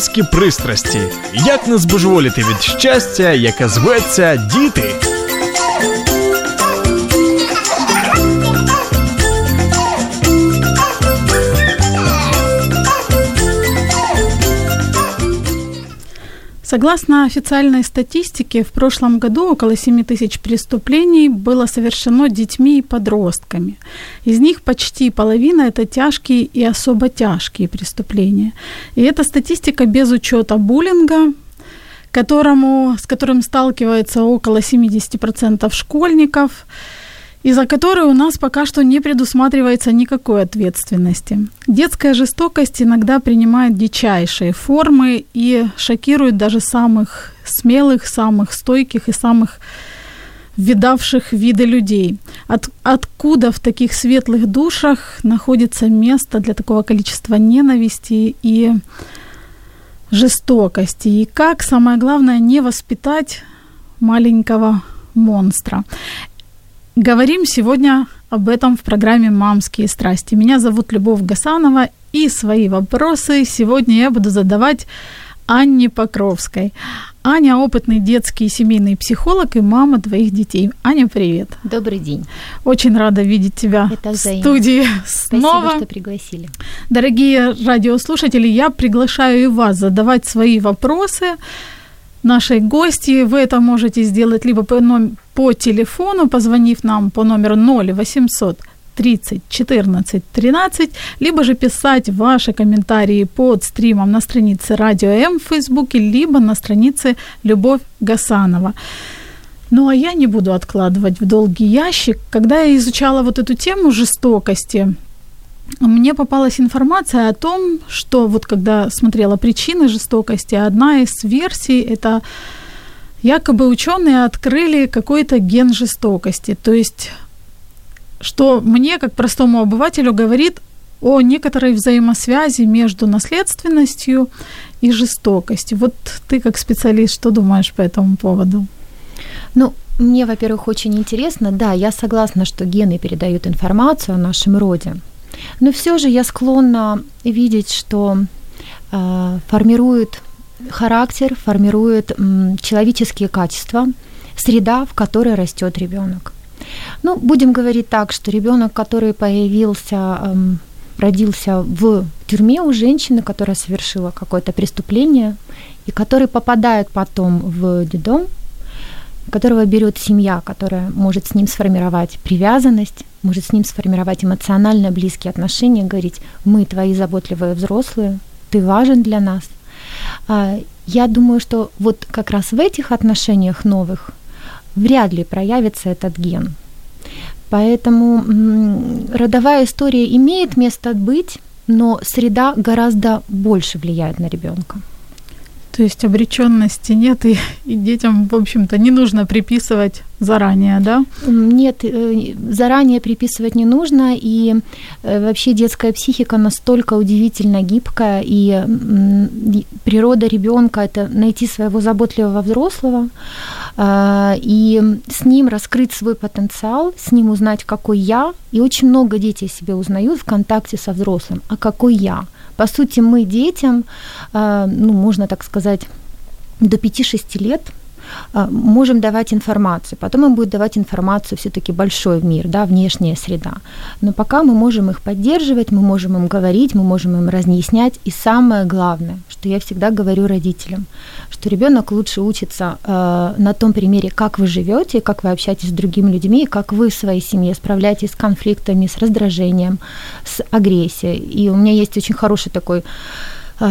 Мамські пристрасті. Як не збожеволіти від щастя, яке зветься діти. Согласно официальной статистике, в прошлом году около 7 тысяч преступлений было совершено детьми и подростками. Из них почти половина – это тяжкие и особо тяжкие преступления. И эта статистика без учета буллинга, которому, с которым сталкивается около 70% школьников – и за которые у нас пока что не предусматривается никакой ответственности. Детская жестокость иногда принимает дичайшие формы и шокирует даже самых смелых, самых стойких и самых видавших виды людей. От, откуда в таких светлых душах находится место для такого количества ненависти и жестокости? И как, самое главное, не воспитать маленького монстра. Говорим сегодня об этом в программе «Мамские страсти». Меня зовут Любовь Гасанова, и свои вопросы сегодня я буду задавать Анне Покровской. Аня – опытный детский и семейный психолог и мама двоих детей. Аня, привет. Добрый день. Очень рада видеть тебя Это в студии снова. Спасибо, что пригласили. Дорогие радиослушатели, я приглашаю и вас задавать свои вопросы нашей гости. Вы это можете сделать либо по, по телефону, позвонив нам по номеру 0800 30 14 13, либо же писать ваши комментарии под стримом на странице Радио М в Фейсбуке, либо на странице Любовь Гасанова. Ну а я не буду откладывать в долгий ящик. Когда я изучала вот эту тему жестокости, мне попалась информация о том, что вот когда смотрела причины жестокости, одна из версий это якобы ученые открыли какой-то ген жестокости. То есть, что мне, как простому обывателю, говорит о некоторой взаимосвязи между наследственностью и жестокостью. Вот ты как специалист, что думаешь по этому поводу? Ну, мне, во-первых, очень интересно. Да, я согласна, что гены передают информацию о нашем роде. Но все же я склонна видеть, что э, формирует характер, формирует м, человеческие качества, среда, в которой растет ребенок. Ну, будем говорить так, что ребенок, который появился, эм, родился в тюрьме у женщины, которая совершила какое-то преступление, и который попадает потом в детдом, которого берет семья, которая может с ним сформировать привязанность, может с ним сформировать эмоционально близкие отношения, говорить, мы твои заботливые взрослые, ты важен для нас. А, я думаю, что вот как раз в этих отношениях новых вряд ли проявится этот ген. Поэтому родовая история имеет место быть, но среда гораздо больше влияет на ребенка. То есть обреченности нет, и, и детям, в общем-то, не нужно приписывать заранее, да? Нет, э, заранее приписывать не нужно, и э, вообще детская психика настолько удивительно гибкая, и природа ребенка это найти своего заботливого взрослого, а, и с ним раскрыть свой потенциал, с ним узнать, какой я, и очень много детей себе узнают в контакте со взрослым, а какой я – по сути, мы детям, а, ну, можно так сказать, до 5-6 лет можем давать информацию. Потом им будет давать информацию все-таки большой мир, да, внешняя среда. Но пока мы можем их поддерживать, мы можем им говорить, мы можем им разъяснять. И самое главное, что я всегда говорю родителям, что ребенок лучше учится э, на том примере, как вы живете, как вы общаетесь с другими людьми, как вы в своей семье справляетесь с конфликтами, с раздражением, с агрессией. И у меня есть очень хороший такой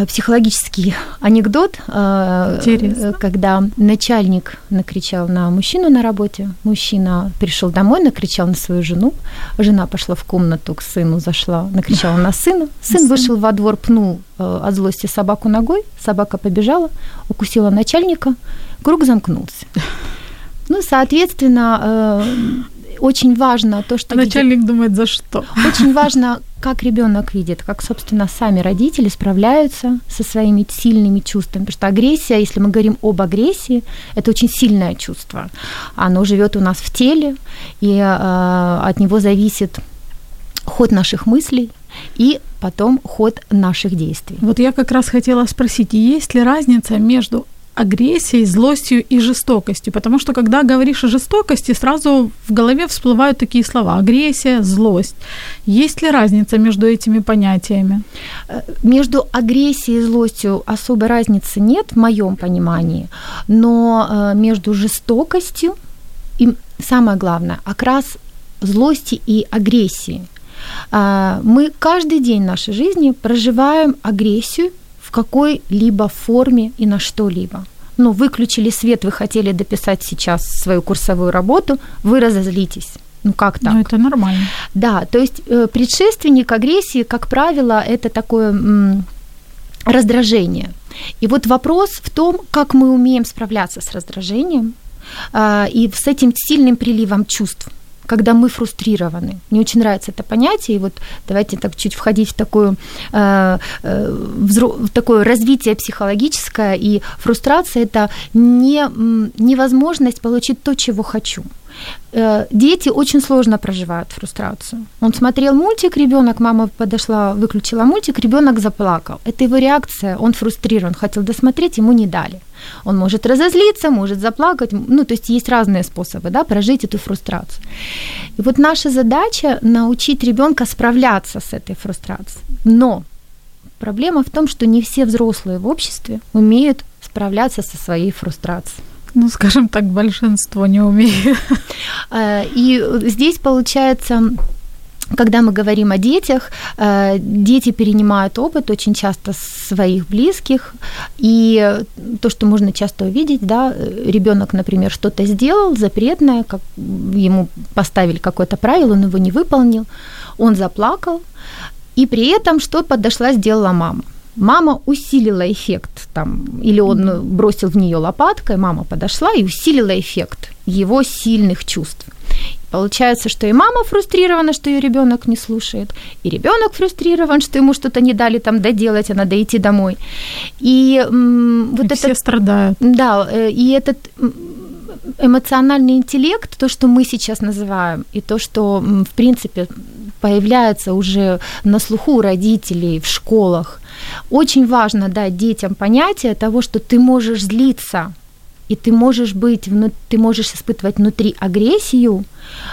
психологический анекдот, э, Интересно. когда начальник накричал на мужчину на работе, мужчина пришел домой, накричал на свою жену, жена пошла в комнату к сыну, зашла, накричала на сына, сын вышел во двор, пнул от злости собаку ногой, собака побежала, укусила начальника, круг замкнулся. Ну, соответственно, очень важно то, что... А начальник видит... думает, за что? Очень важно, как ребенок видит, как, собственно, сами родители справляются со своими сильными чувствами. Потому что агрессия, если мы говорим об агрессии, это очень сильное чувство. Оно живет у нас в теле, и э, от него зависит ход наших мыслей и потом ход наших действий. Вот я как раз хотела спросить, есть ли разница между агрессией, злостью и жестокостью. Потому что когда говоришь о жестокости, сразу в голове всплывают такие слова. Агрессия, злость. Есть ли разница между этими понятиями? Э, между агрессией и злостью особой разницы нет в моем понимании, но э, между жестокостью и самое главное, окрас злости и агрессии. Э, мы каждый день нашей жизни проживаем агрессию в какой-либо форме и на что-либо. Ну, выключили свет, вы хотели дописать сейчас свою курсовую работу, вы разозлитесь. Ну как так? Ну это нормально. Да, то есть э, предшественник агрессии, как правило, это такое м, раздражение. И вот вопрос в том, как мы умеем справляться с раздражением э, и с этим сильным приливом чувств когда мы фрустрированы. Мне очень нравится это понятие, и вот давайте так чуть входить в такое, э, э, в такое развитие психологическое, и фрустрация – это не, невозможность получить то, чего хочу. Э, дети очень сложно проживают фрустрацию. Он смотрел мультик, ребенок, мама подошла, выключила мультик, ребенок заплакал. Это его реакция, он фрустрирован, хотел досмотреть, ему не дали. Он может разозлиться, может заплакать, ну, то есть есть разные способы, да, прожить эту фрустрацию. И вот наша задача научить ребенка справляться с этой фрустрацией. Но проблема в том, что не все взрослые в обществе умеют справляться со своей фрустрацией. Ну, скажем так, большинство не умеет. Э, и здесь получается когда мы говорим о детях, э, дети перенимают опыт очень часто своих близких, и то, что можно часто увидеть, да, ребенок, например, что-то сделал запретное, как ему поставили какое-то правило, он его не выполнил, он заплакал, и при этом что подошла, сделала мама. Мама усилила эффект, там, или он бросил в нее лопаткой, мама подошла и усилила эффект его сильных чувств. Получается, что и мама фрустрирована, что ее ребенок не слушает, и ребенок фрустрирован, что ему что-то не дали там доделать, а надо идти домой. И м, вот и это все страдают. Да, э, и этот эмоциональный интеллект, то, что мы сейчас называем, и то, что, в принципе, появляется уже на слуху у родителей в школах, очень важно дать детям понятие того, что ты можешь злиться, и ты можешь быть, ты можешь испытывать внутри агрессию,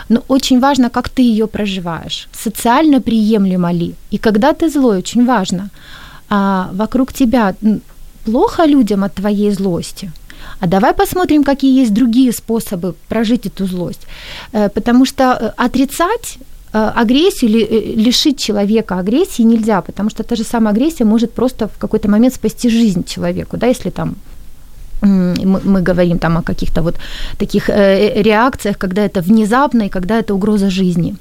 но очень важно, как ты ее проживаешь, социально приемлемо ли. И когда ты злой, очень важно, а вокруг тебя плохо людям от твоей злости, а давай посмотрим, какие есть другие способы прожить эту злость. Э, потому что э, отрицать агрессию или лишить человека агрессии нельзя, потому что та же самая агрессия может просто в какой-то момент спасти жизнь человеку, да, если там мы, говорим там о каких-то вот таких э, реакциях, когда это внезапно и когда это угроза жизни.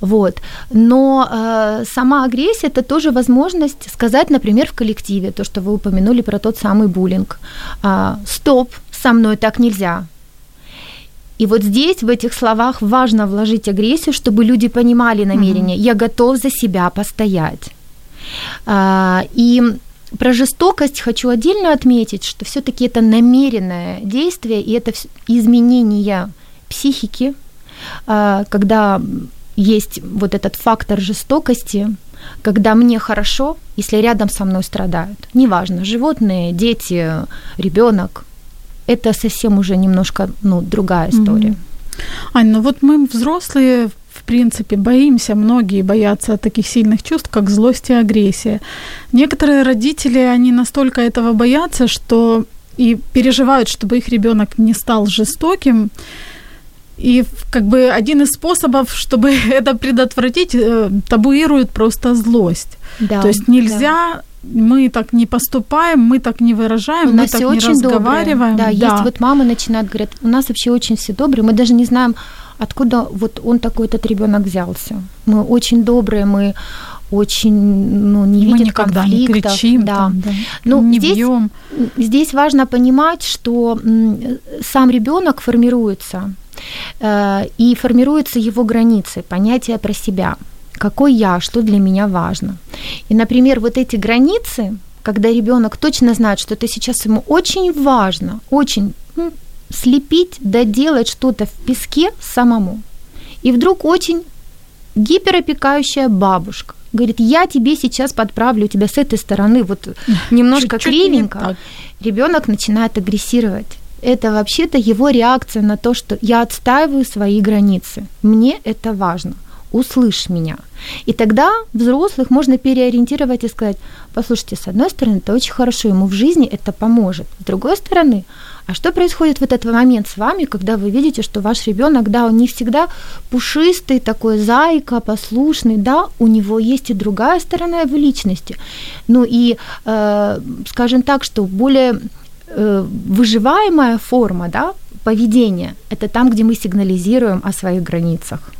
Вот. Но э, сама агрессия – это тоже возможность сказать, например, в коллективе, то, что вы упомянули про тот самый буллинг. Э, «Стоп, со мной так нельзя». И вот здесь, в этих словах, важно вложить агрессию, чтобы люди понимали намерение. Mm-hmm. «Я готов за себя постоять». Э, и про жестокость хочу отдельно отметить, что все-таки это намеренное действие и это изменение психики, а, когда есть вот этот фактор жестокости, когда мне хорошо, если рядом со мной страдают. Неважно, животные, дети, ребенок. Это совсем уже немножко ну, другая история. Mm-hmm. Ань, ну вот мы взрослые принципе, боимся, многие боятся таких сильных чувств, как злость и агрессия. Некоторые родители, они настолько этого боятся, что и переживают, чтобы их ребенок не стал жестоким. И как бы один из способов, чтобы это предотвратить, э, табуируют просто злость. Да, То есть нельзя мы так не поступаем, мы так не выражаем, у мы нас так все не очень разговариваем. Добрые. Да, есть вот мамы начинают говорят, у нас вообще очень все добрые, мы даже не знаем, откуда вот он такой этот ребенок взялся. Мы очень добрые, мы очень ну, не видим никогда конфликтов. не кричим, да. Там, да. Ну, не здесь, бьем. Здесь важно понимать, что сам ребенок формируется, э, и формируются его границы, понятия про себя. Какой я, что для меня важно. И, например, вот эти границы, когда ребенок точно знает, что это сейчас ему очень важно, очень ну, слепить, доделать что-то в песке самому. И вдруг очень гиперопекающая бабушка говорит, я тебе сейчас подправлю у тебя с этой стороны вот немножко Чуть-чуть кривенько. Ребенок начинает агрессировать. Это вообще-то его реакция на то, что я отстаиваю свои границы. Мне это важно. Услышь меня. И тогда взрослых можно переориентировать и сказать, послушайте, с одной стороны, это очень хорошо, ему в жизни это поможет. С другой стороны, а что происходит в этот момент с вами, когда вы видите, что ваш ребенок, да, он не всегда пушистый, такой зайка, послушный, да, у него есть и другая сторона его личности. Ну и, э, скажем так, что более э, выживаемая форма, да, поведения, это там, где мы сигнализируем о своих границах.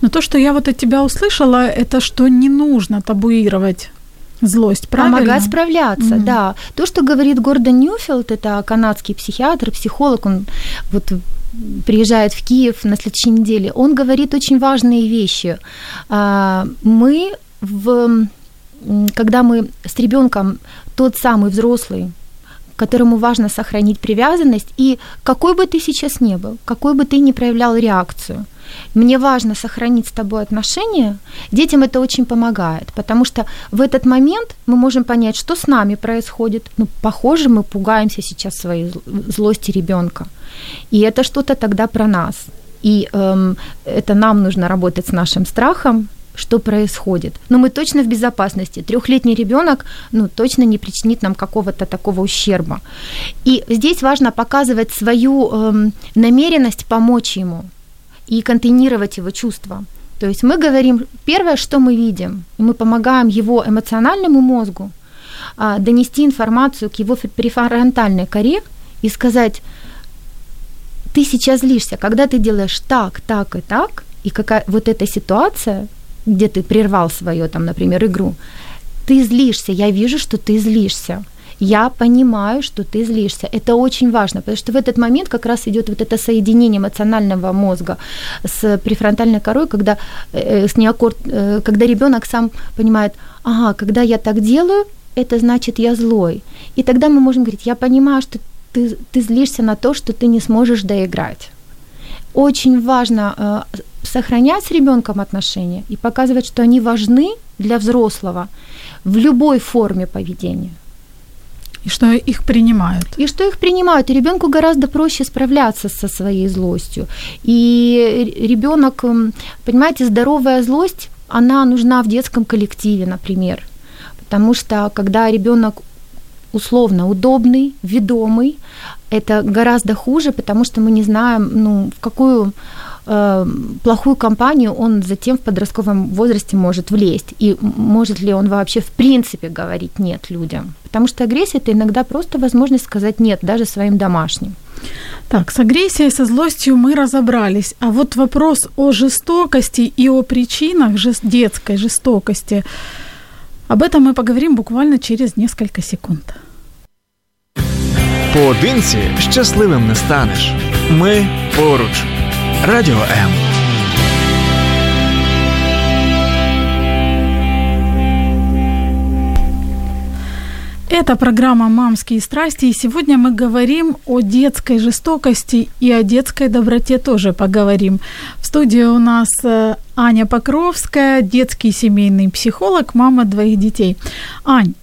Но то, что я вот от тебя услышала, это что не нужно табуировать злость, правильно? Помогать справляться, mm-hmm. да. То, что говорит Гордон Ньюфилд, это канадский психиатр, психолог, он вот приезжает в Киев на следующей неделе, он говорит очень важные вещи. А, мы в когда мы с ребенком тот самый взрослый, которому важно сохранить привязанность, и какой бы ты сейчас ни был, какой бы ты ни проявлял реакцию – мне важно сохранить с тобой отношения, детям это очень помогает, потому что в этот момент мы можем понять, что с нами происходит. Ну, похоже, мы пугаемся сейчас своей злости ребенка. И это что-то тогда про нас. И эм, это нам нужно работать с нашим страхом, что происходит. Но мы точно в безопасности. Трехлетний ребенок, ну, точно не причинит нам какого-то такого ущерба. И здесь важно показывать свою эм, намеренность помочь ему и контейнировать его чувства. То есть мы говорим, первое, что мы видим, и мы помогаем его эмоциональному мозгу а, донести информацию к его префронтальной коре и сказать, ты сейчас злишься, когда ты делаешь так, так и так, и какая вот эта ситуация, где ты прервал свою, там, например, игру, ты злишься, я вижу, что ты злишься я понимаю, что ты злишься. Это очень важно, потому что в этот момент как раз идет вот это соединение эмоционального мозга с префронтальной корой, когда э, с неокорт, э, когда ребенок сам понимает, ага, когда я так делаю, это значит я злой. И тогда мы можем говорить, я понимаю, что ты, ты злишься на то, что ты не сможешь доиграть. Очень важно э, сохранять с ребенком отношения и показывать, что они важны для взрослого в любой форме поведения. И что их принимают. И что их принимают. И ребенку гораздо проще справляться со своей злостью. И ребенок, понимаете, здоровая злость, она нужна в детском коллективе, например. Потому что когда ребенок условно удобный, ведомый, это гораздо хуже, потому что мы не знаем, ну, в какую э, плохую компанию он затем в подростковом возрасте может влезть. И может ли он вообще в принципе говорить нет людям. Потому что агрессия это иногда просто возможность сказать нет даже своим домашним. Так, с агрессией, со злостью мы разобрались. А вот вопрос о жестокости и о причинах жест- детской жестокости, об этом мы поговорим буквально через несколько секунд. Поодинці щасливим не станеш. Ми поруч. Радіо М. Это программа «Мамские страсти», и сегодня мы говорим о детской жестокости и о детской доброте тоже поговорим. В студии у нас э, Аня Покровская, детский семейный психолог, мама двоих детей. Ань,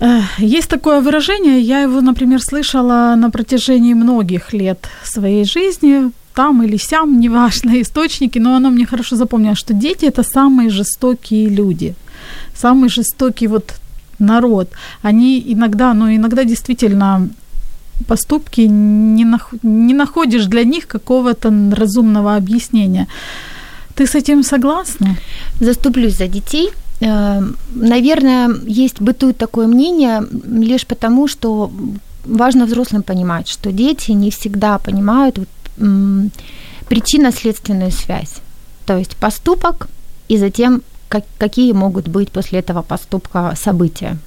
э, есть такое выражение, я его, например, слышала на протяжении многих лет своей жизни, там или сям, неважно, источники, но оно мне хорошо запомнилось, что дети – это самые жестокие люди, самый жестокий вот народ. Они иногда, ну, иногда действительно поступки не, нах- не находишь для них какого-то разумного объяснения. Ты с этим согласна? Заступлюсь за детей. наверное, есть бытует такое мнение лишь потому, что важно взрослым понимать, что дети не всегда понимают причинно-следственную связь. То есть поступок и затем как, какие могут быть после этого поступка события.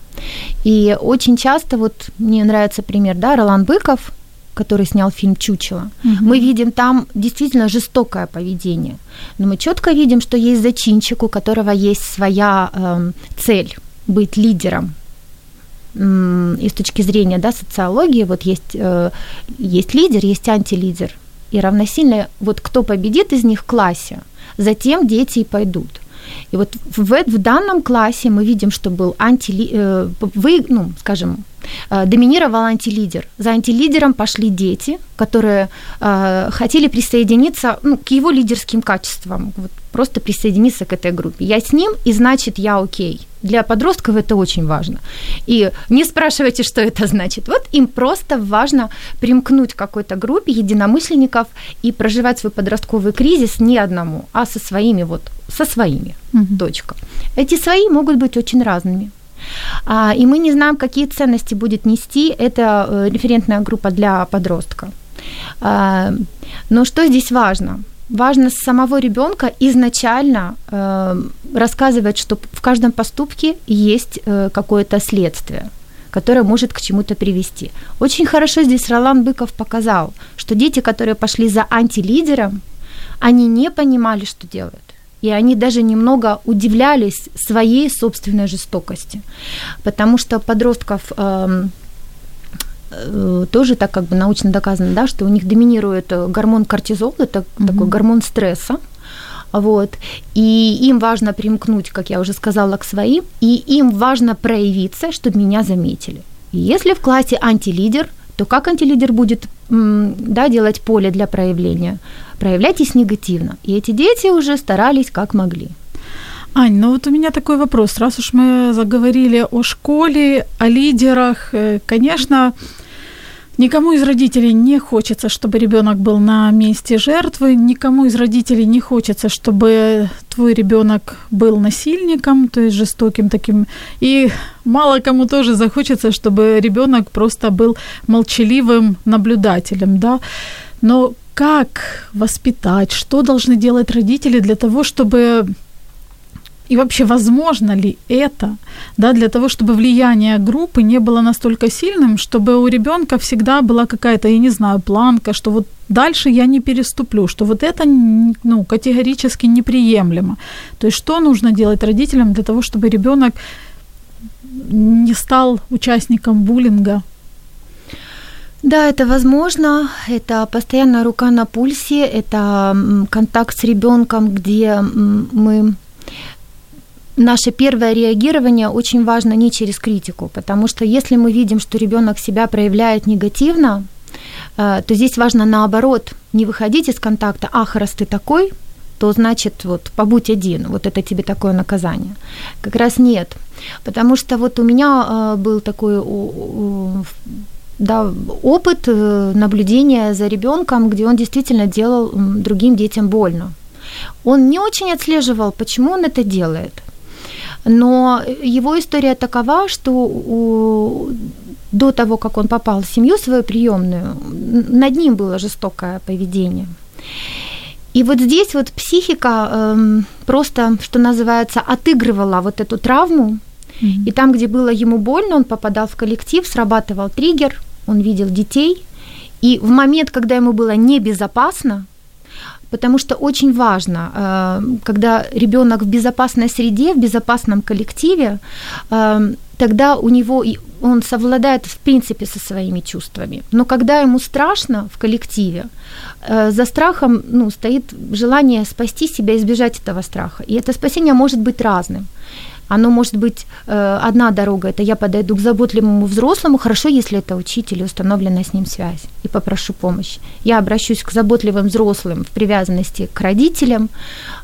И очень часто, вот мне нравится пример, да, Ролан Быков, который снял фильм «Чучело», угу. мы видим там действительно жестокое поведение. Но мы четко видим, что есть зачинчик, у которого есть своя э, цель быть лидером. И с точки зрения да, социологии, вот есть, э, есть лидер, есть антилидер. И равносильно, вот кто победит из них в классе, затем дети и пойдут. И вот в, в данном классе мы видим, что был анти, э, вы, ну, скажем, доминировал антилидер. За антилидером пошли дети, которые э, хотели присоединиться ну, к его лидерским качествам, вот, просто присоединиться к этой группе. Я с ним, и значит я окей. Для подростков это очень важно. И не спрашивайте, что это значит. Вот им просто важно примкнуть к какой-то группе единомышленников и проживать свой подростковый кризис не одному, а со своими вот, со своими. Угу. Точка. Эти свои могут быть очень разными. А, и мы не знаем, какие ценности будет нести эта э, референтная группа для подростка. А, но что здесь важно? важно с самого ребенка изначально э, рассказывать, что в каждом поступке есть э, какое-то следствие которое может к чему-то привести. Очень хорошо здесь Ролан Быков показал, что дети, которые пошли за антилидером, они не понимали, что делают. И они даже немного удивлялись своей собственной жестокости. Потому что подростков э, Э, тоже так как бы научно доказано, да, что у них доминирует э, гормон кортизол, это угу. такой гормон стресса, вот, и им важно примкнуть, как я уже сказала, к своим, и им важно проявиться, чтобы меня заметили. И если в классе антилидер, то как антилидер будет да, делать поле для проявления? Проявляйтесь негативно. И эти дети уже старались как могли. Ань, ну вот у меня такой вопрос. Раз уж мы заговорили о школе, о лидерах, э, конечно, Никому из родителей не хочется, чтобы ребенок был на месте жертвы, никому из родителей не хочется, чтобы твой ребенок был насильником, то есть жестоким таким. И мало кому тоже захочется, чтобы ребенок просто был молчаливым наблюдателем, да. Но как воспитать, что должны делать родители для того, чтобы и вообще, возможно ли это, да, для того, чтобы влияние группы не было настолько сильным, чтобы у ребенка всегда была какая-то, я не знаю, планка, что вот дальше я не переступлю, что вот это ну, категорически неприемлемо. То есть что нужно делать родителям для того, чтобы ребенок не стал участником буллинга да, это возможно. Это постоянная рука на пульсе, это контакт с ребенком, где мы наше первое реагирование очень важно не через критику, потому что если мы видим, что ребенок себя проявляет негативно, э, то здесь важно наоборот, не выходить из контакта, ах, раз ты такой, то значит, вот, побудь один, вот это тебе такое наказание. Как раз нет. Потому что вот у меня э, был такой да, опыт э, наблюдения за ребенком, где он действительно делал другим детям больно. Он не очень отслеживал, почему он это делает. Но его история такова, что у, до того, как он попал в семью свою приемную, над ним было жестокое поведение. И вот здесь вот психика э, просто, что называется, отыгрывала вот эту травму. И там, где было ему больно, он попадал в коллектив, срабатывал триггер, он видел детей. И в момент, когда ему было небезопасно, потому что очень важно, э, когда ребенок в безопасной среде, в безопасном коллективе, э, тогда у него он совладает в принципе со своими чувствами. Но когда ему страшно в коллективе, э, за страхом ну, стоит желание спасти себя, избежать этого страха. И это спасение может быть разным. Оно может быть э, одна дорога, это я подойду к заботливому взрослому, хорошо, если это учитель, установлена с ним связь, и попрошу помощи. Я обращусь к заботливым взрослым в привязанности к родителям,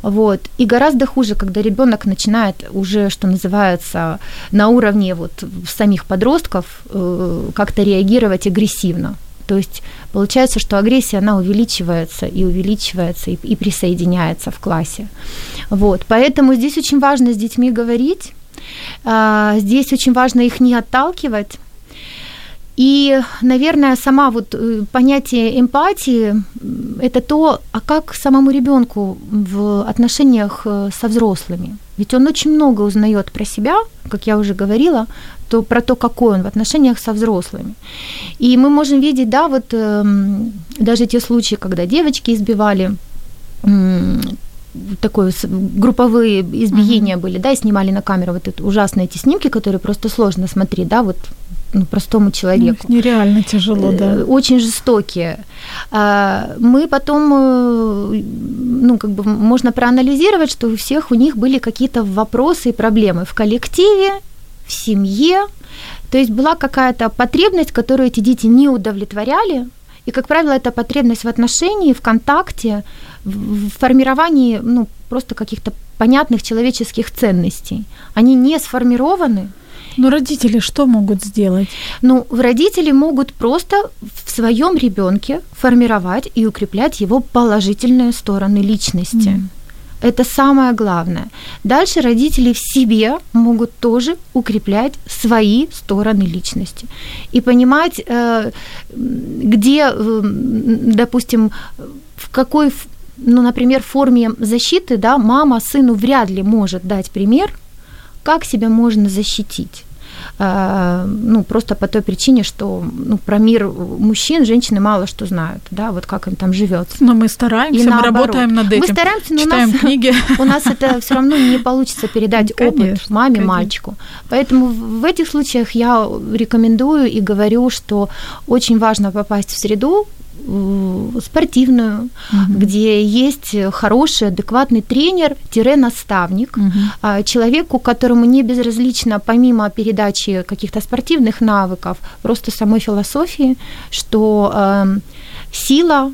вот. И гораздо хуже, когда ребенок начинает уже, что называется, на уровне вот самих подростков э, как-то реагировать агрессивно. То есть получается, что агрессия, она увеличивается и увеличивается и, и присоединяется в классе. Вот. Поэтому здесь очень важно с детьми говорить, а, здесь очень важно их не отталкивать, и, наверное, сама вот э, понятие эмпатии – это то, а как самому ребенку в отношениях э, со взрослыми. Ведь он очень много узнает про себя, как я уже говорила, то про то, какой он в отношениях со взрослыми. И мы можем видеть, да, вот э, даже те случаи, когда девочки избивали э, такое групповые избиения uh-huh. были, да, и снимали на камеру вот эти ужасные эти снимки, которые просто сложно смотреть, да, вот ну, простому человеку. Ну, нереально тяжело, да. Э, очень жестокие. А, мы потом, э, ну, как бы можно проанализировать, что у всех у них были какие-то вопросы и проблемы в коллективе, в семье. То есть была какая-то потребность, которую эти дети не удовлетворяли. И, как правило, это потребность в отношении, в контакте, в формировании ну, просто каких-то понятных человеческих ценностей. Они не сформированы, но родители что могут сделать? Ну, родители могут просто в своем ребенке формировать и укреплять его положительные стороны личности. Mm. Это самое главное. Дальше родители в себе могут тоже укреплять свои стороны личности и понимать, э, где, э, допустим, в какой, ну, например, форме защиты, да, мама сыну вряд ли может дать пример, как себя можно защитить? А, ну, просто по той причине, что ну, про мир мужчин женщины мало что знают, да, вот как им там живется. Но мы стараемся, и мы работаем над этим. Мы стараемся, но читаем у нас, книги. У нас это все равно не получится передать конечно, опыт маме, конечно. мальчику. Поэтому в этих случаях я рекомендую и говорю, что очень важно попасть в среду, спортивную, угу. где есть хороший, адекватный тренер-наставник, угу. человеку, которому не безразлично, помимо передачи каких-то спортивных навыков, просто самой философии, что э, сила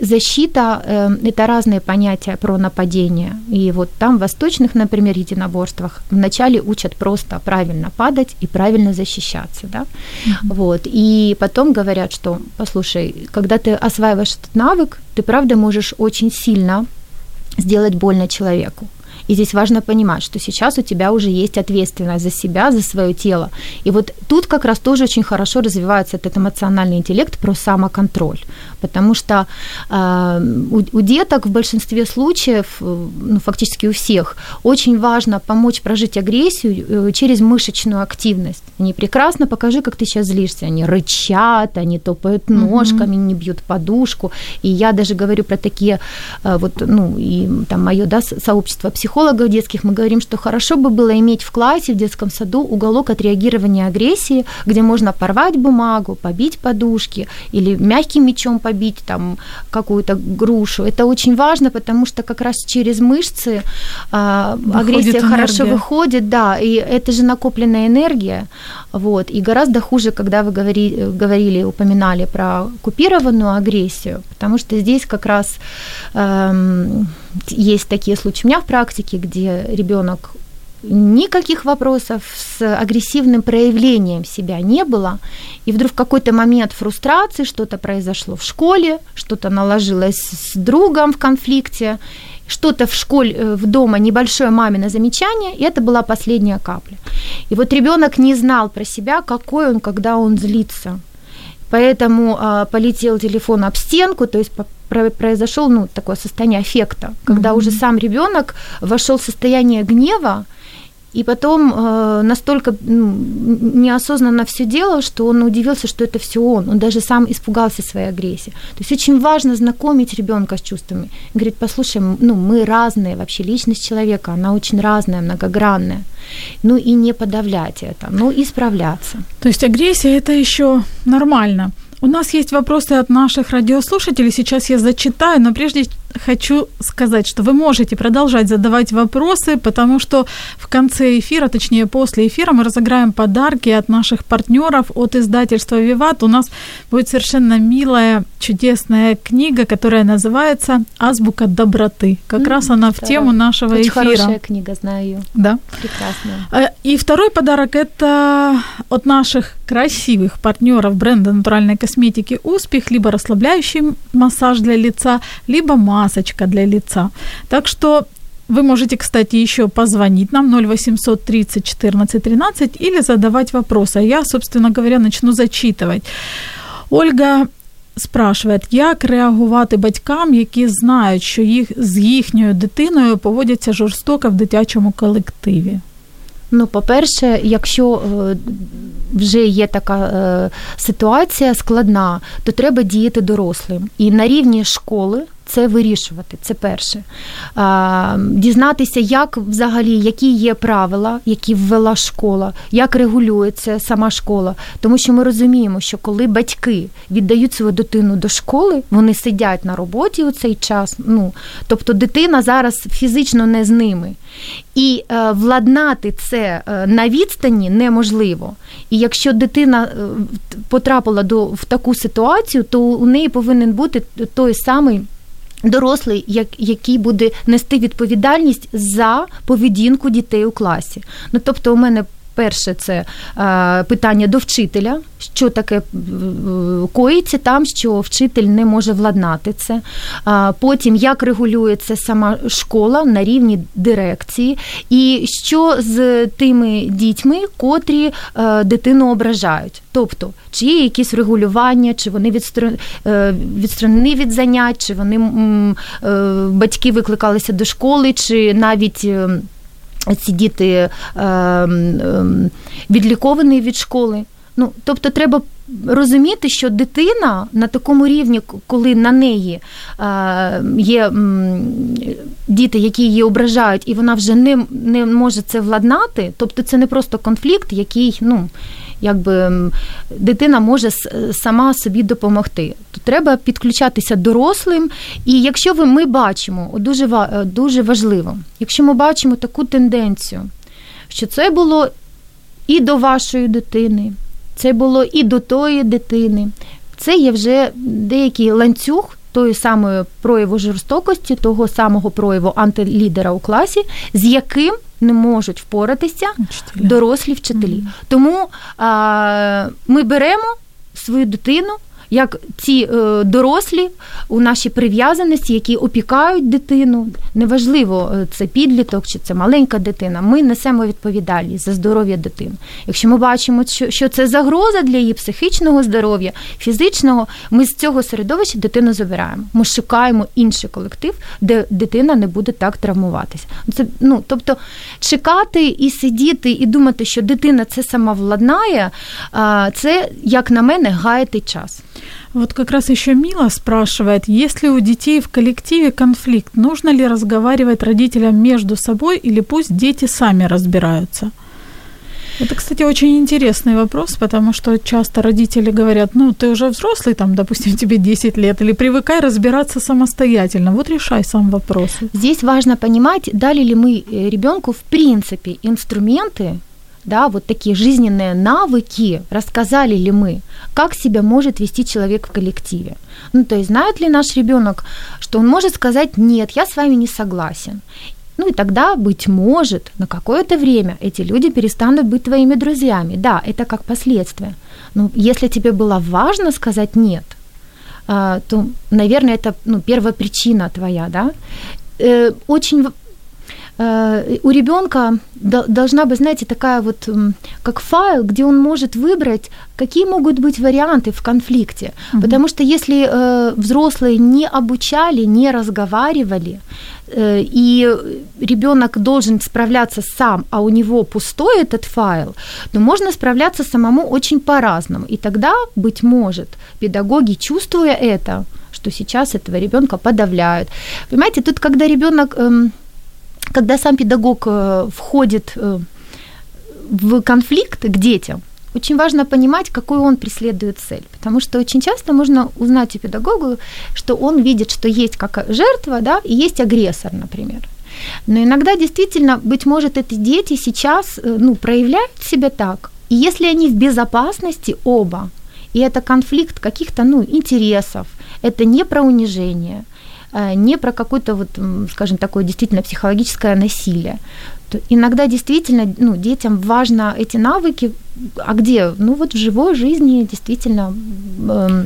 защита э, это разные понятия про нападение. И вот там в восточных, например, единоборствах вначале учат просто правильно падать и правильно защищаться. Да? Mm-hmm. Вот. И потом говорят, что, послушай, когда ты осваиваешь этот навык, ты правда можешь очень сильно сделать больно человеку. И здесь важно понимать, что сейчас у тебя уже есть ответственность за себя, за свое тело. И вот тут как раз тоже очень хорошо развивается этот эмоциональный интеллект про самоконтроль. Потому что э, у, у деток в большинстве случаев, э, ну, фактически у всех, очень важно помочь прожить агрессию э, через мышечную активность. Они прекрасно, покажи, как ты сейчас злишься. Они рычат, они топают ножками, mm-hmm. не бьют подушку. И я даже говорю про такие, э, вот, ну, и там мое да, сообщество психологов, психологов детских мы говорим, что хорошо бы было иметь в классе, в детском саду уголок отреагирования агрессии, где можно порвать бумагу, побить подушки или мягким мечом побить там какую-то грушу. Это очень важно, потому что как раз через мышцы а, агрессия энергия. хорошо выходит, да, и это же накопленная энергия, вот, и гораздо хуже, когда вы говорили, говорили упоминали про купированную агрессию, потому что здесь как раз эм, есть такие случаи у меня в практике, где ребенок никаких вопросов с агрессивным проявлением себя не было, и вдруг в какой-то момент фрустрации что-то произошло в школе, что-то наложилось с другом в конфликте, что-то в школе, э, в дома небольшое мамино замечание, и это была последняя капля. И вот ребенок не знал про себя, какой он, когда он злится. Поэтому а, полетел телефон об стенку, то есть произошел ну, такое состояние аффекта, когда mm-hmm. уже сам ребенок вошел в состояние гнева, и потом э, настолько ну, неосознанно все делал, что он удивился, что это все он. Он даже сам испугался своей агрессии. То есть очень важно знакомить ребенка с чувствами. Говорит, послушай, ну мы разные, вообще личность человека, она очень разная, многогранная. Ну и не подавлять это, ну и справляться. То есть агрессия это еще нормально. У нас есть вопросы от наших радиослушателей. Сейчас я зачитаю, но прежде хочу сказать, что вы можете продолжать задавать вопросы, потому что в конце эфира, точнее после эфира, мы разыграем подарки от наших партнеров, от издательства «Виват». У нас будет совершенно милая, чудесная книга, которая называется «Азбука доброты». Как mm, раз она в тему нашего Очень эфира. хорошая книга, знаю ее. Да. Прекрасная. Э, и второй подарок – это от наших красивых партнеров бренда натуральной косметики «Успех», либо расслабляющий массаж для лица, либо масочка для лица. Так что вы можете, кстати, еще позвонить нам 0800 30 14 13 или задавать вопросы. А я, собственно говоря, начну зачитывать. Ольга спрашиває, як реагувати батькам, які знають, що їх з їхньою дитиною поводяться жорстоко в дитячому колективі? Ну, по-перше, якщо е, вже є така е, ситуація складна, то треба діяти дорослим. І на рівні школи це вирішувати. Це перше. Дізнатися, як взагалі, які є правила, які ввела школа, як регулюється сама школа. Тому що ми розуміємо, що коли батьки віддають свою дитину до школи, вони сидять на роботі у цей час. Ну, Тобто дитина зараз фізично не з ними. І е, владнати це е, на відстані неможливо. І якщо дитина е, потрапила до в таку ситуацію, то у неї повинен бути той самий. Дорослий, як, який буде нести відповідальність за поведінку дітей у класі. Ну тобто, у мене перше це е, питання до вчителя, що таке коїться там, що вчитель не може владнати це. Потім як регулюється сама школа на рівні дирекції, і що з тими дітьми, котрі е, дитину ображають. Тобто, чи є якісь регулювання, чи вони е, відсторонені від занять, чи вони е, батьки викликалися до школи, чи навіть ці діти е, е, відліковані від школи. Ну, Тобто треба розуміти, що дитина на такому рівні, коли на неї е, є діти, які її ображають, і вона вже не не може це владнати, тобто це не просто конфлікт, який ну, якби дитина може сама собі допомогти. Треба підключатися дорослим. І якщо ви ми бачимо, дуже дуже важливо, якщо ми бачимо таку тенденцію, що це було і до вашої дитини, це було і до тої дитини, це є вже деякий ланцюг. Тої самої прояву жорстокості, того самого прояву антилідера у класі, з яким не можуть впоратися вчителі. дорослі вчителі. Mm-hmm. Тому а, ми беремо свою дитину як ці е, дорослі у нашій прив'язаності, які опікають дитину. Неважливо, е, це підліток чи це маленька дитина. Ми несемо відповідальність за здоров'я дитини. Якщо ми бачимо, що це загроза для її психічного здоров'я, фізичного, ми з цього середовища дитину забираємо. Ми шукаємо інший колектив, де дитина не буде так травмуватися. Це ну, тобто чекати і сидіти, і думати, що дитина це сама владнає, це як на мене гаяти час. Вот как раз еще Мила спрашивает, если у детей в коллективе конфликт, нужно ли разговаривать родителям между собой или пусть дети сами разбираются? Это, кстати, очень интересный вопрос, потому что часто родители говорят, ну, ты уже взрослый, там, допустим, тебе 10 лет, или привыкай разбираться самостоятельно, вот решай сам вопрос. Здесь важно понимать, дали ли мы э, ребенку в принципе инструменты, да, вот такие жизненные навыки, рассказали ли мы, как себя может вести человек в коллективе. Ну, то есть знает ли наш ребенок, что он может сказать «нет, я с вами не согласен». Ну и тогда, быть может, на какое-то время эти люди перестанут быть твоими друзьями. Да, это как последствие. Но если тебе было важно сказать «нет», а, то, наверное, это ну, первая причина твоя, да. Э, очень у ребенка должна быть, знаете, такая вот как файл, где он может выбрать, какие могут быть варианты в конфликте. Mm-hmm. Потому что если э, взрослые не обучали, не разговаривали, э, и ребенок должен справляться сам, а у него пустой этот файл, то можно справляться самому очень по-разному. И тогда, быть может, педагоги, чувствуя это, что сейчас этого ребенка подавляют. Понимаете, тут когда ребенок эм, когда сам педагог э, входит э, в конфликт к детям, очень важно понимать, какую он преследует цель. Потому что очень часто можно узнать у педагога, что он видит, что есть как жертва, да, и есть агрессор, например. Но иногда действительно, быть может, эти дети сейчас э, ну, проявляют себя так. И если они в безопасности оба, и это конфликт каких-то ну, интересов, это не про унижение – не про какое-то, вот, скажем, такое действительно психологическое насилие. То иногда действительно ну, детям важно эти навыки, а где? Ну вот в живой жизни действительно э,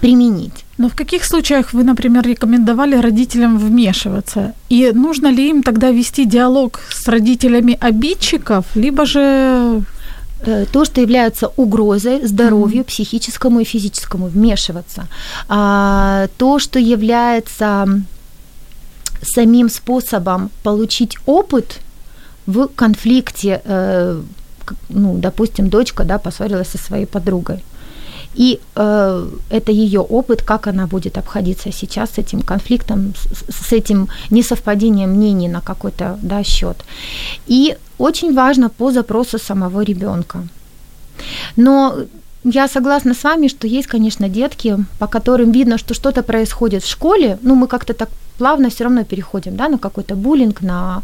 применить. Но в каких случаях вы, например, рекомендовали родителям вмешиваться? И нужно ли им тогда вести диалог с родителями обидчиков, либо же э, то, что является угрозой здоровью mm-hmm. психическому и физическому, вмешиваться. А, то, что является самим способом получить опыт в конфликте, э, ну, допустим, дочка да, поссорилась со своей подругой. И э, это ее опыт, как она будет обходиться сейчас с этим конфликтом, с, с этим несовпадением мнений на какой-то да, счет. И очень важно по запросу самого ребенка. Но я согласна с вами, что есть, конечно, детки, по которым видно, что что-то происходит в школе. Ну, мы как-то так плавно все равно переходим, да, на какой-то буллинг, на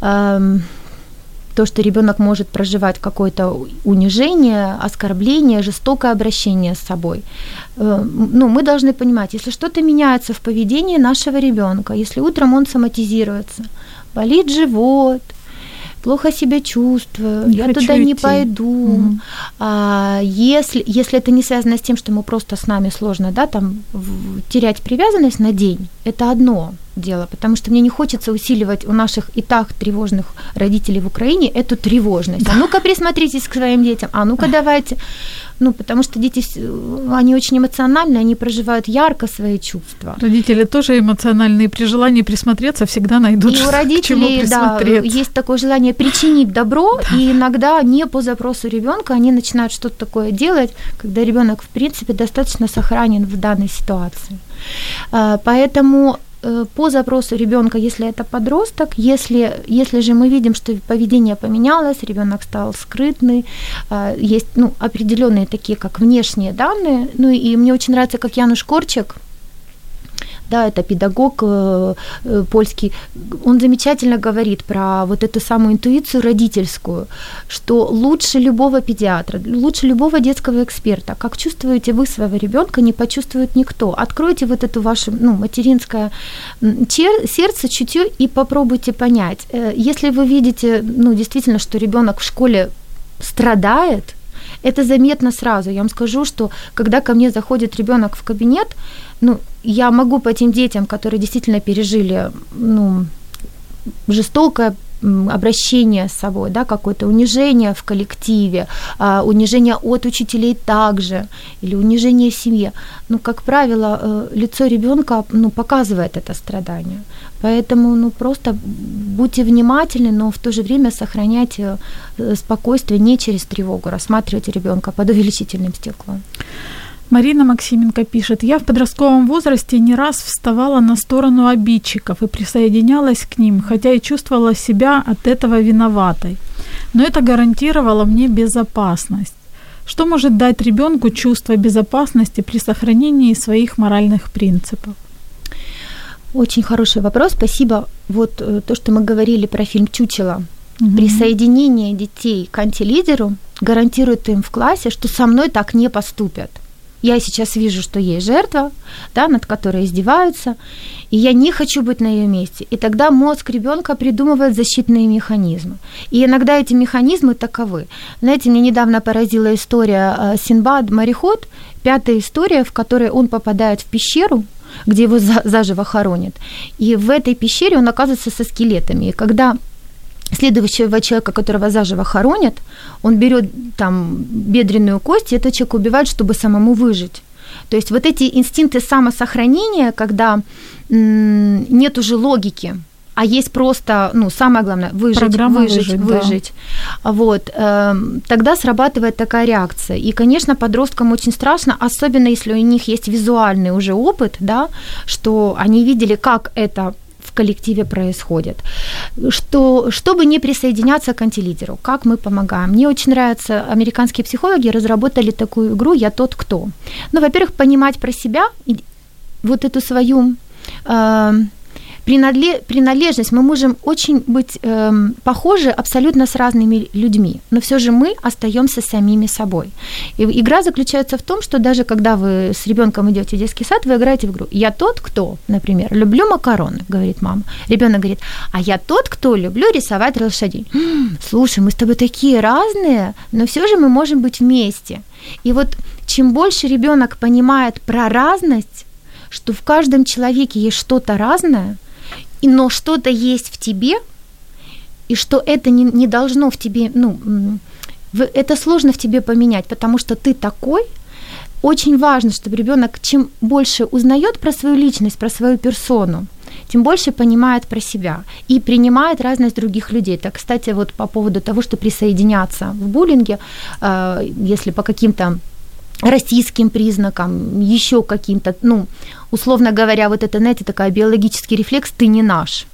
эм, то, что ребенок может проживать какое-то унижение, оскорбление, жестокое обращение с собой. Э, ну, мы должны понимать, если что-то меняется в поведении нашего ребенка, если утром он соматизируется, болит живот, плохо себя чувствую, не я туда идти. не пойду. Угу. А, если, если это не связано с тем, что ему просто с нами сложно, да, там в, терять привязанность на день, это одно дело, потому что мне не хочется усиливать у наших и так тревожных родителей в Украине эту тревожность. А ну-ка присмотритесь к своим детям, а ну-ка давайте. Ну, потому что дети, они очень эмоциональны, они проживают ярко свои чувства. Родители тоже эмоциональные, при желании присмотреться всегда найдут, и у родителей, да, есть такое желание причинить добро, да. и иногда не по запросу ребенка они начинают что-то такое делать, когда ребенок, в принципе, достаточно сохранен в данной ситуации. А, поэтому по запросу ребенка, если это подросток, если, если же мы видим, что поведение поменялось, ребенок стал скрытный, э, есть ну, определенные такие, как внешние данные. Ну и мне очень нравится, как Януш Корчик – да, это педагог э, э, польский, он замечательно говорит про вот эту самую интуицию родительскую, что лучше любого педиатра, лучше любого детского эксперта, как чувствуете вы своего ребенка, не почувствует никто. Откройте вот эту ваше ну, материнское сердце, чутье и попробуйте понять. Э, если вы видите, ну, действительно, что ребенок в школе страдает, это заметно сразу. Я вам скажу, что когда ко мне заходит ребенок в кабинет, ну, я могу по тем детям, которые действительно пережили, ну, жестокое обращение с собой, да, какое-то унижение в коллективе, а, унижение от учителей также, или унижение в семье. Ну, как правило, э, лицо ребенка ну, показывает это страдание. Поэтому ну, просто будьте внимательны, но в то же время сохраняйте э, спокойствие не через тревогу, рассматривайте ребенка под увеличительным стеклом. Марина Максименко пишет, я в подростковом возрасте не раз вставала на сторону обидчиков и присоединялась к ним, хотя и чувствовала себя от этого виноватой. Но это гарантировало мне безопасность. Что может дать ребенку чувство безопасности при сохранении своих моральных принципов? Очень хороший вопрос, спасибо. Вот э, то, что мы говорили про фильм «Чучело», угу. присоединение детей к антилидеру гарантирует им в классе, что со мной так не поступят – я сейчас вижу, что есть жертва, да, над которой издеваются, и я не хочу быть на ее месте. И тогда мозг ребенка придумывает защитные механизмы. И иногда эти механизмы таковы. Знаете, мне недавно поразила история э, Синбад мореход, пятая история, в которой он попадает в пещеру, где его заживо хоронят. И в этой пещере он оказывается со скелетами. И когда следующего человека, которого заживо хоронят, он берет там бедренную кость, и этот человек убивает, чтобы самому выжить. То есть вот эти инстинкты самосохранения, когда м- нет уже логики, а есть просто, ну, самое главное, выжить, Программа выжить, выжить. выжить. Да. Вот, э, тогда срабатывает такая реакция. И, конечно, подросткам очень страшно, особенно если у них есть визуальный уже опыт, да, что они видели, как это коллективе происходит. Что, чтобы не присоединяться к антилидеру, как мы помогаем? Мне очень нравится, американские психологи разработали такую игру «Я тот, кто». Ну, во-первых, понимать про себя, вот эту свою э, принадлежность, мы можем очень быть э, похожи абсолютно с разными людьми, но все же мы остаемся самими собой. И игра заключается в том, что даже когда вы с ребенком идете в детский сад, вы играете в игру. Я тот, кто, например, люблю макароны, говорит мама. Ребенок говорит, а я тот, кто люблю рисовать лошадей. Слушай, мы с тобой такие разные, но все же мы можем быть вместе. И вот чем больше ребенок понимает про разность, что в каждом человеке есть что-то разное, но что-то есть в тебе, и что это не, не должно в тебе, ну, это сложно в тебе поменять, потому что ты такой. Очень важно, чтобы ребенок чем больше узнает про свою личность, про свою персону, тем больше понимает про себя и принимает разность других людей. Так, кстати, вот по поводу того, что присоединяться в буллинге, э, если по каким-то российским признакам, еще каким-то, ну, условно говоря, вот это, знаете, такая биологический рефлекс «ты не наш».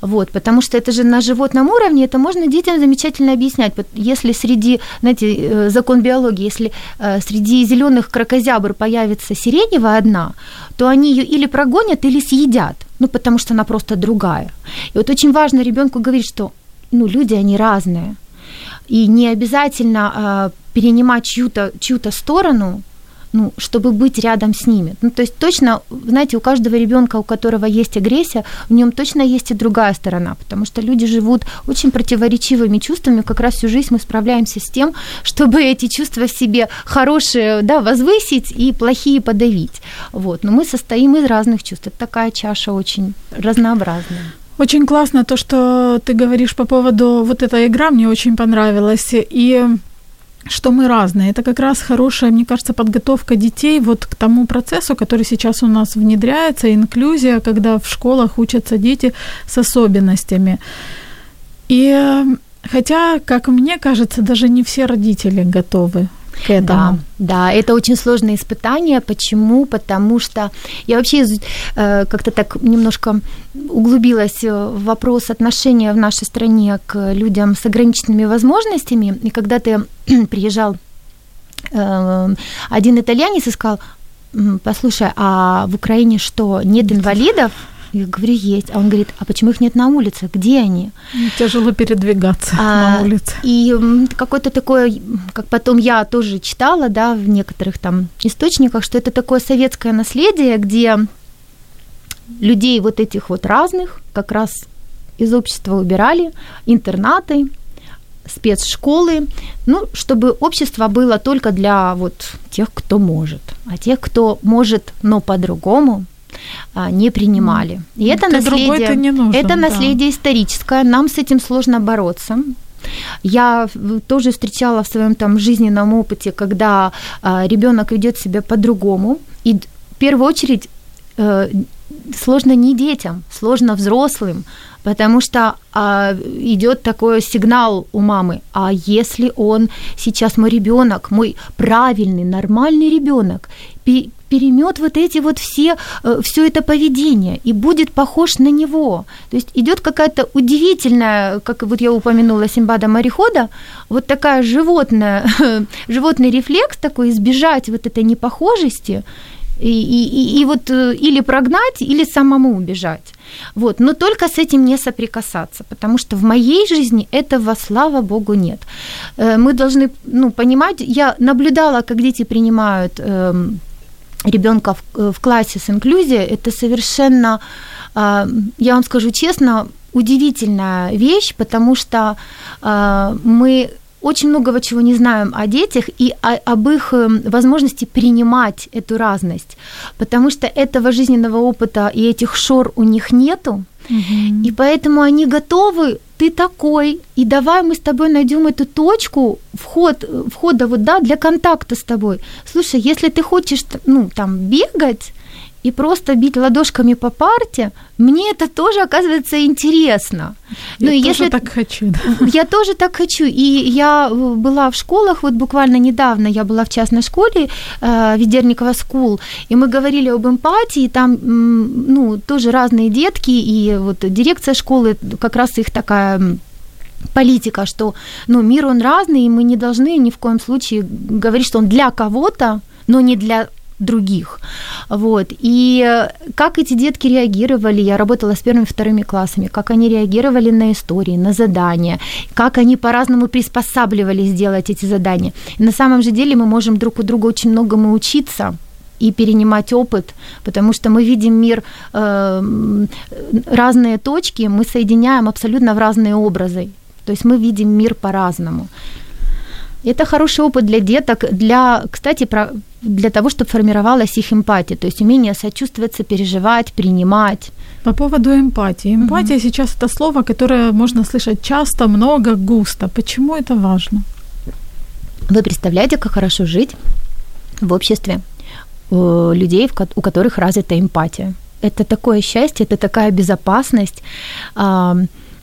Вот, потому что это же на животном уровне, это можно детям замечательно объяснять. Если среди, знаете, э, закон биологии, если э, среди зеленых крокозябр появится сиреневая одна, то они ее или прогонят, или съедят, ну, потому что она просто другая. И вот очень важно ребенку говорить, что, ну, люди, они разные. И не обязательно э, перенимать чью-то, чью-то сторону, ну, чтобы быть рядом с ними. Ну, то есть точно, знаете, у каждого ребенка, у которого есть агрессия, в нем точно есть и другая сторона, потому что люди живут очень противоречивыми чувствами, как раз всю жизнь мы справляемся с тем, чтобы эти чувства в себе хорошие, да, возвысить и плохие подавить. Вот. Но мы состоим из разных чувств. Это такая чаша очень разнообразная. Очень классно то, что ты говоришь по поводу вот этой игра, мне очень понравилась. И что мы разные. Это как раз хорошая, мне кажется, подготовка детей вот к тому процессу, который сейчас у нас внедряется, инклюзия, когда в школах учатся дети с особенностями. И хотя, как мне кажется, даже не все родители готовы к этому. Да, да, это очень сложное испытание. Почему? Потому что я вообще э, как-то так немножко углубилась в вопрос отношения в нашей стране к людям с ограниченными возможностями. И когда ты приезжал э, один итальянец и сказал, послушай, а в Украине что, нет инвалидов? Я говорю, есть. А он говорит, а почему их нет на улице? Где они? Тяжело передвигаться а, на улице. И какой-то такой, как потом я тоже читала, да, в некоторых там источниках, что это такое советское наследие, где людей вот этих вот разных как раз из общества убирали, интернаты, спецшколы, ну, чтобы общество было только для вот тех, кто может. А тех, кто может, но по-другому, не принимали. И это Ты наследие, не нужен, это да. наследие историческое, нам с этим сложно бороться. Я тоже встречала в своем там жизненном опыте, когда а, ребенок ведет себя по-другому, и в первую очередь э, сложно не детям, сложно взрослым, потому что а, идет такой сигнал у мамы, а если он сейчас мой ребенок, мой правильный, нормальный ребенок, перемет вот эти вот все, э, все это поведение и будет похож на него. То есть идет какая-то удивительная, как вот я упомянула Симбада морехода, вот такая животная, животный рефлекс такой, избежать вот этой непохожести, и, и, и вот э, или прогнать, или самому убежать. Вот. Но только с этим не соприкасаться, потому что в моей жизни этого, слава богу, нет. Э, мы должны ну, понимать, я наблюдала, как дети принимают эм, ребенка в, э, в классе с инклюзией, это совершенно, а, я вам скажу честно, удивительная вещь, потому что а, мы очень многого чего не знаем о детях и о, об их эм, возможности принимать эту разность, потому что этого жизненного опыта и этих шор у них нету, угу. и поэтому они готовы ты такой, и давай мы с тобой найдем эту точку вход, входа вот, да, для контакта с тобой. Слушай, если ты хочешь, ну, там, бегать, и просто бить ладошками по парте, мне это тоже оказывается интересно. Я ну, тоже если... так хочу. Да. Я тоже так хочу. И я э, была в школах, вот буквально недавно я была в частной школе, э, Ведерникова School, и мы говорили об эмпатии, там, ну, тоже разные детки, и вот дирекция школы, как раз их такая политика, что, ну, мир он разный, и мы не должны ни в коем случае говорить, что он для кого-то, но не для других. Вот. И э, как эти детки реагировали, я работала с первыми вторыми классами, как они реагировали на истории, на задания, как они по-разному приспосабливались делать эти задания. И на самом же деле мы можем друг у друга очень многому учиться, и перенимать опыт, потому что мы видим мир э, разные точки, мы соединяем абсолютно в разные образы. То есть мы видим мир по-разному. Это хороший опыт для деток, для, кстати, про, для того, чтобы формировалась их эмпатия, то есть умение сочувствовать, переживать, принимать. По поводу эмпатии. Эмпатия угу. сейчас это слово, которое можно слышать часто, много, густо. Почему это важно? Вы представляете, как хорошо жить в обществе э, людей, у которых развита эмпатия. Это такое счастье, это такая безопасность,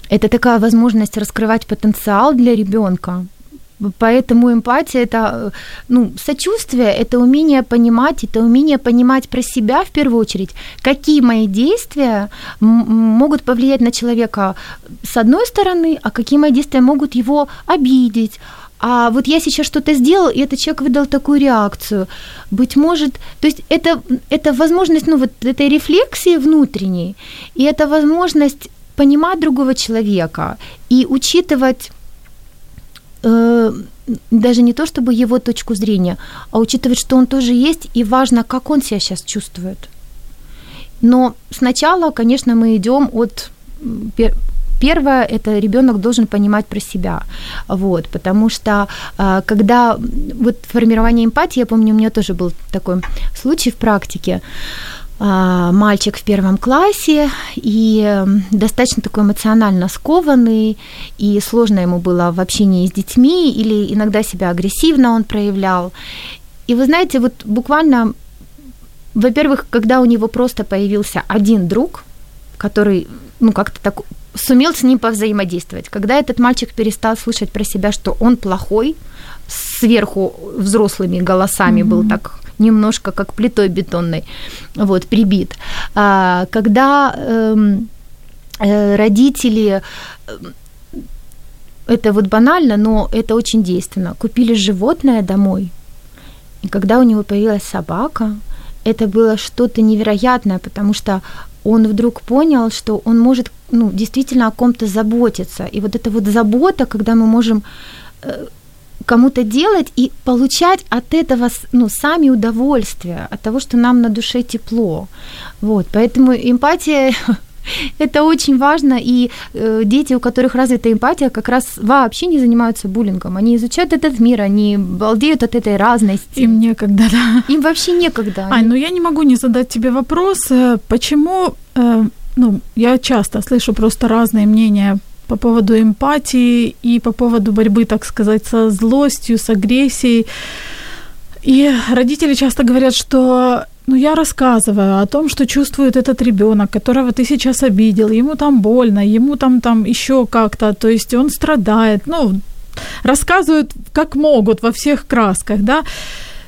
это такая возможность раскрывать потенциал для ребенка. Поэтому эмпатия это ну, сочувствие, это умение понимать, это умение понимать про себя в первую очередь, какие мои действия могут повлиять на человека с одной стороны, а какие мои действия могут его обидеть, а вот я сейчас что-то сделал, и этот человек выдал такую реакцию. Быть может, то есть это, это возможность, ну вот этой рефлексии внутренней, и это возможность понимать другого человека и учитывать э, даже не то чтобы его точку зрения, а учитывать, что он тоже есть, и важно, как он себя сейчас чувствует. Но сначала, конечно, мы идем от Первое – это ребенок должен понимать про себя, вот, потому что а, когда вот формирование эмпатии, я помню, у меня тоже был такой случай в практике, мальчик в первом классе и достаточно такой эмоционально скованный, и сложно ему было в общении с детьми, или иногда себя агрессивно он проявлял. И вы знаете, вот буквально, во-первых, когда у него просто появился один друг, который, ну, как-то так сумел с ним повзаимодействовать. Когда этот мальчик перестал слышать про себя, что он плохой, сверху взрослыми голосами mm-hmm. был так немножко как плитой бетонной, вот, прибит. А, когда э, э, родители это вот банально, но это очень действенно. Купили животное домой, и когда у него появилась собака, это было что-то невероятное, потому что он вдруг понял, что он может ну, действительно о ком-то заботиться. И вот эта вот забота, когда мы можем э, кому-то делать и получать от этого ну, сами удовольствие, от того, что нам на душе тепло. Вот, поэтому эмпатия это очень важно, и э, дети, у которых развита эмпатия, как раз вообще не занимаются буллингом. Они изучают этот мир, они балдеют от этой разности. Им некогда, да. Им вообще некогда. Ань, ну я не могу не задать тебе вопрос, э, почему, э, ну, я часто слышу просто разные мнения по поводу эмпатии и по поводу борьбы, так сказать, со злостью, с агрессией. И родители часто говорят, что ну, я рассказываю о том, что чувствует этот ребенок, которого ты сейчас обидел, ему там больно, ему там, там еще как-то, то есть он страдает, ну, рассказывают как могут во всех красках, да,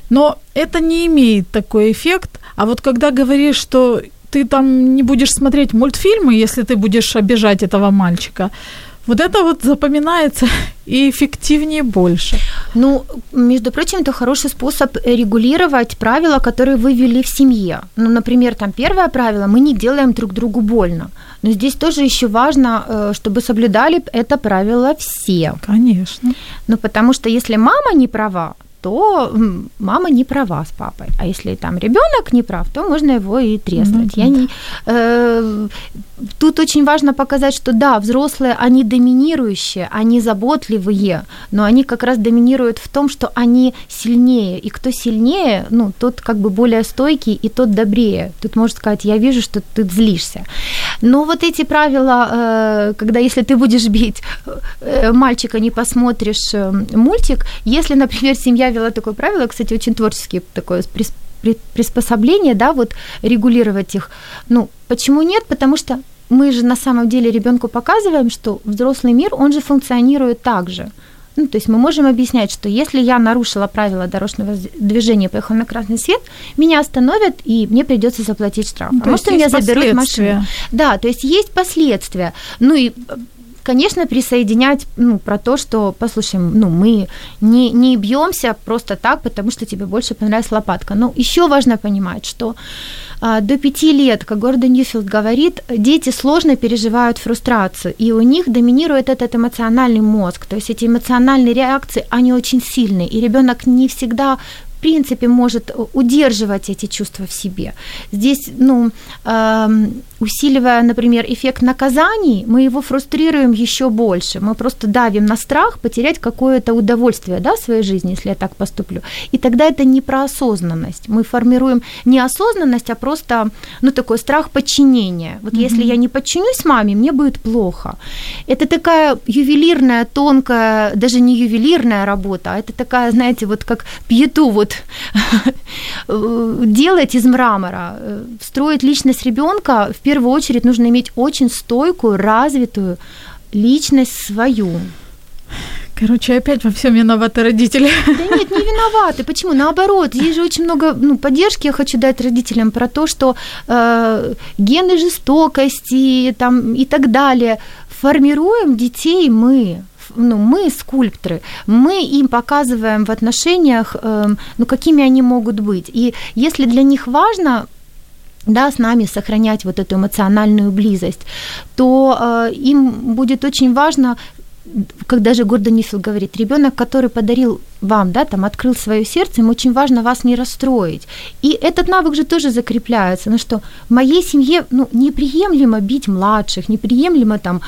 но это не имеет такой эффект, а вот когда говоришь, что ты там не будешь смотреть мультфильмы, если ты будешь обижать этого мальчика, вот это вот запоминается и эффективнее больше. Ну, между прочим, это хороший способ регулировать правила, которые вы ввели в семье. Ну, например, там первое правило, мы не делаем друг другу больно. Но здесь тоже еще важно, э, чтобы соблюдали это правило все. Конечно. Ну, потому что если мама не права, то мама не права с папой. А если там ребенок не прав, то можно его и треснуть. Mm-hmm. Я не, э, тут очень важно показать, что да, взрослые, они доминирующие, они заботливые, но они как раз доминируют в том, что они сильнее. И кто сильнее, ну, тот как бы более стойкий и тот добрее. Тут можно сказать, я вижу, что ты злишься. Но вот эти правила, э, когда если ты будешь бить э, мальчика, не посмотришь э, мультик, если, например, семья вела такое правило, кстати, очень творческое такое приспособление, да, вот регулировать их. Ну, почему нет? Потому что мы же на самом деле ребенку показываем, что взрослый мир, он же функционирует так же. Ну, то есть мы можем объяснять, что если я нарушила правила дорожного движения, поехала на красный свет, меня остановят, и мне придется заплатить штраф. Ну, а может, меня заберут машину. Да, то есть есть последствия. Ну и конечно, присоединять ну, про то, что, послушай, ну, мы не, не бьемся просто так, потому что тебе больше понравилась лопатка. Но еще важно понимать, что а, до пяти лет, как Гордон Ньюфилд говорит, дети сложно переживают фрустрацию, и у них доминирует этот эмоциональный мозг, то есть эти эмоциональные реакции, они очень сильные, и ребенок не всегда в принципе может удерживать эти чувства в себе. Здесь, ну, эм, усиливая, например, эффект наказаний, мы его фрустрируем еще больше. Мы просто давим на страх потерять какое-то удовольствие да, в своей жизни, если я так поступлю. И тогда это не про осознанность. Мы формируем не осознанность, а просто ну, такой страх подчинения. Вот mm-hmm. если я не подчинюсь маме, мне будет плохо. Это такая ювелирная, тонкая, даже не ювелирная работа, а это такая, знаете, вот как пьету вот делать из мрамора, э, строить личность ребенка в первую очередь нужно иметь очень стойкую, развитую личность свою. Короче, опять во всем виноваты родители. Да нет, не виноваты. Почему? Наоборот, есть же очень много ну, поддержки. Я хочу дать родителям про то, что э, гены жестокости там, и так далее. Формируем детей мы, ну, мы скульпторы, мы им показываем в отношениях, э, ну, какими они могут быть. И если для них важно да, с нами сохранять вот эту эмоциональную близость, то э, им будет очень важно как даже Гордон Нифил говорит, ребенок, который подарил вам, да, там, открыл свое сердце, им очень важно вас не расстроить. И этот навык же тоже закрепляется, ну что в моей семье, ну, неприемлемо бить младших, неприемлемо там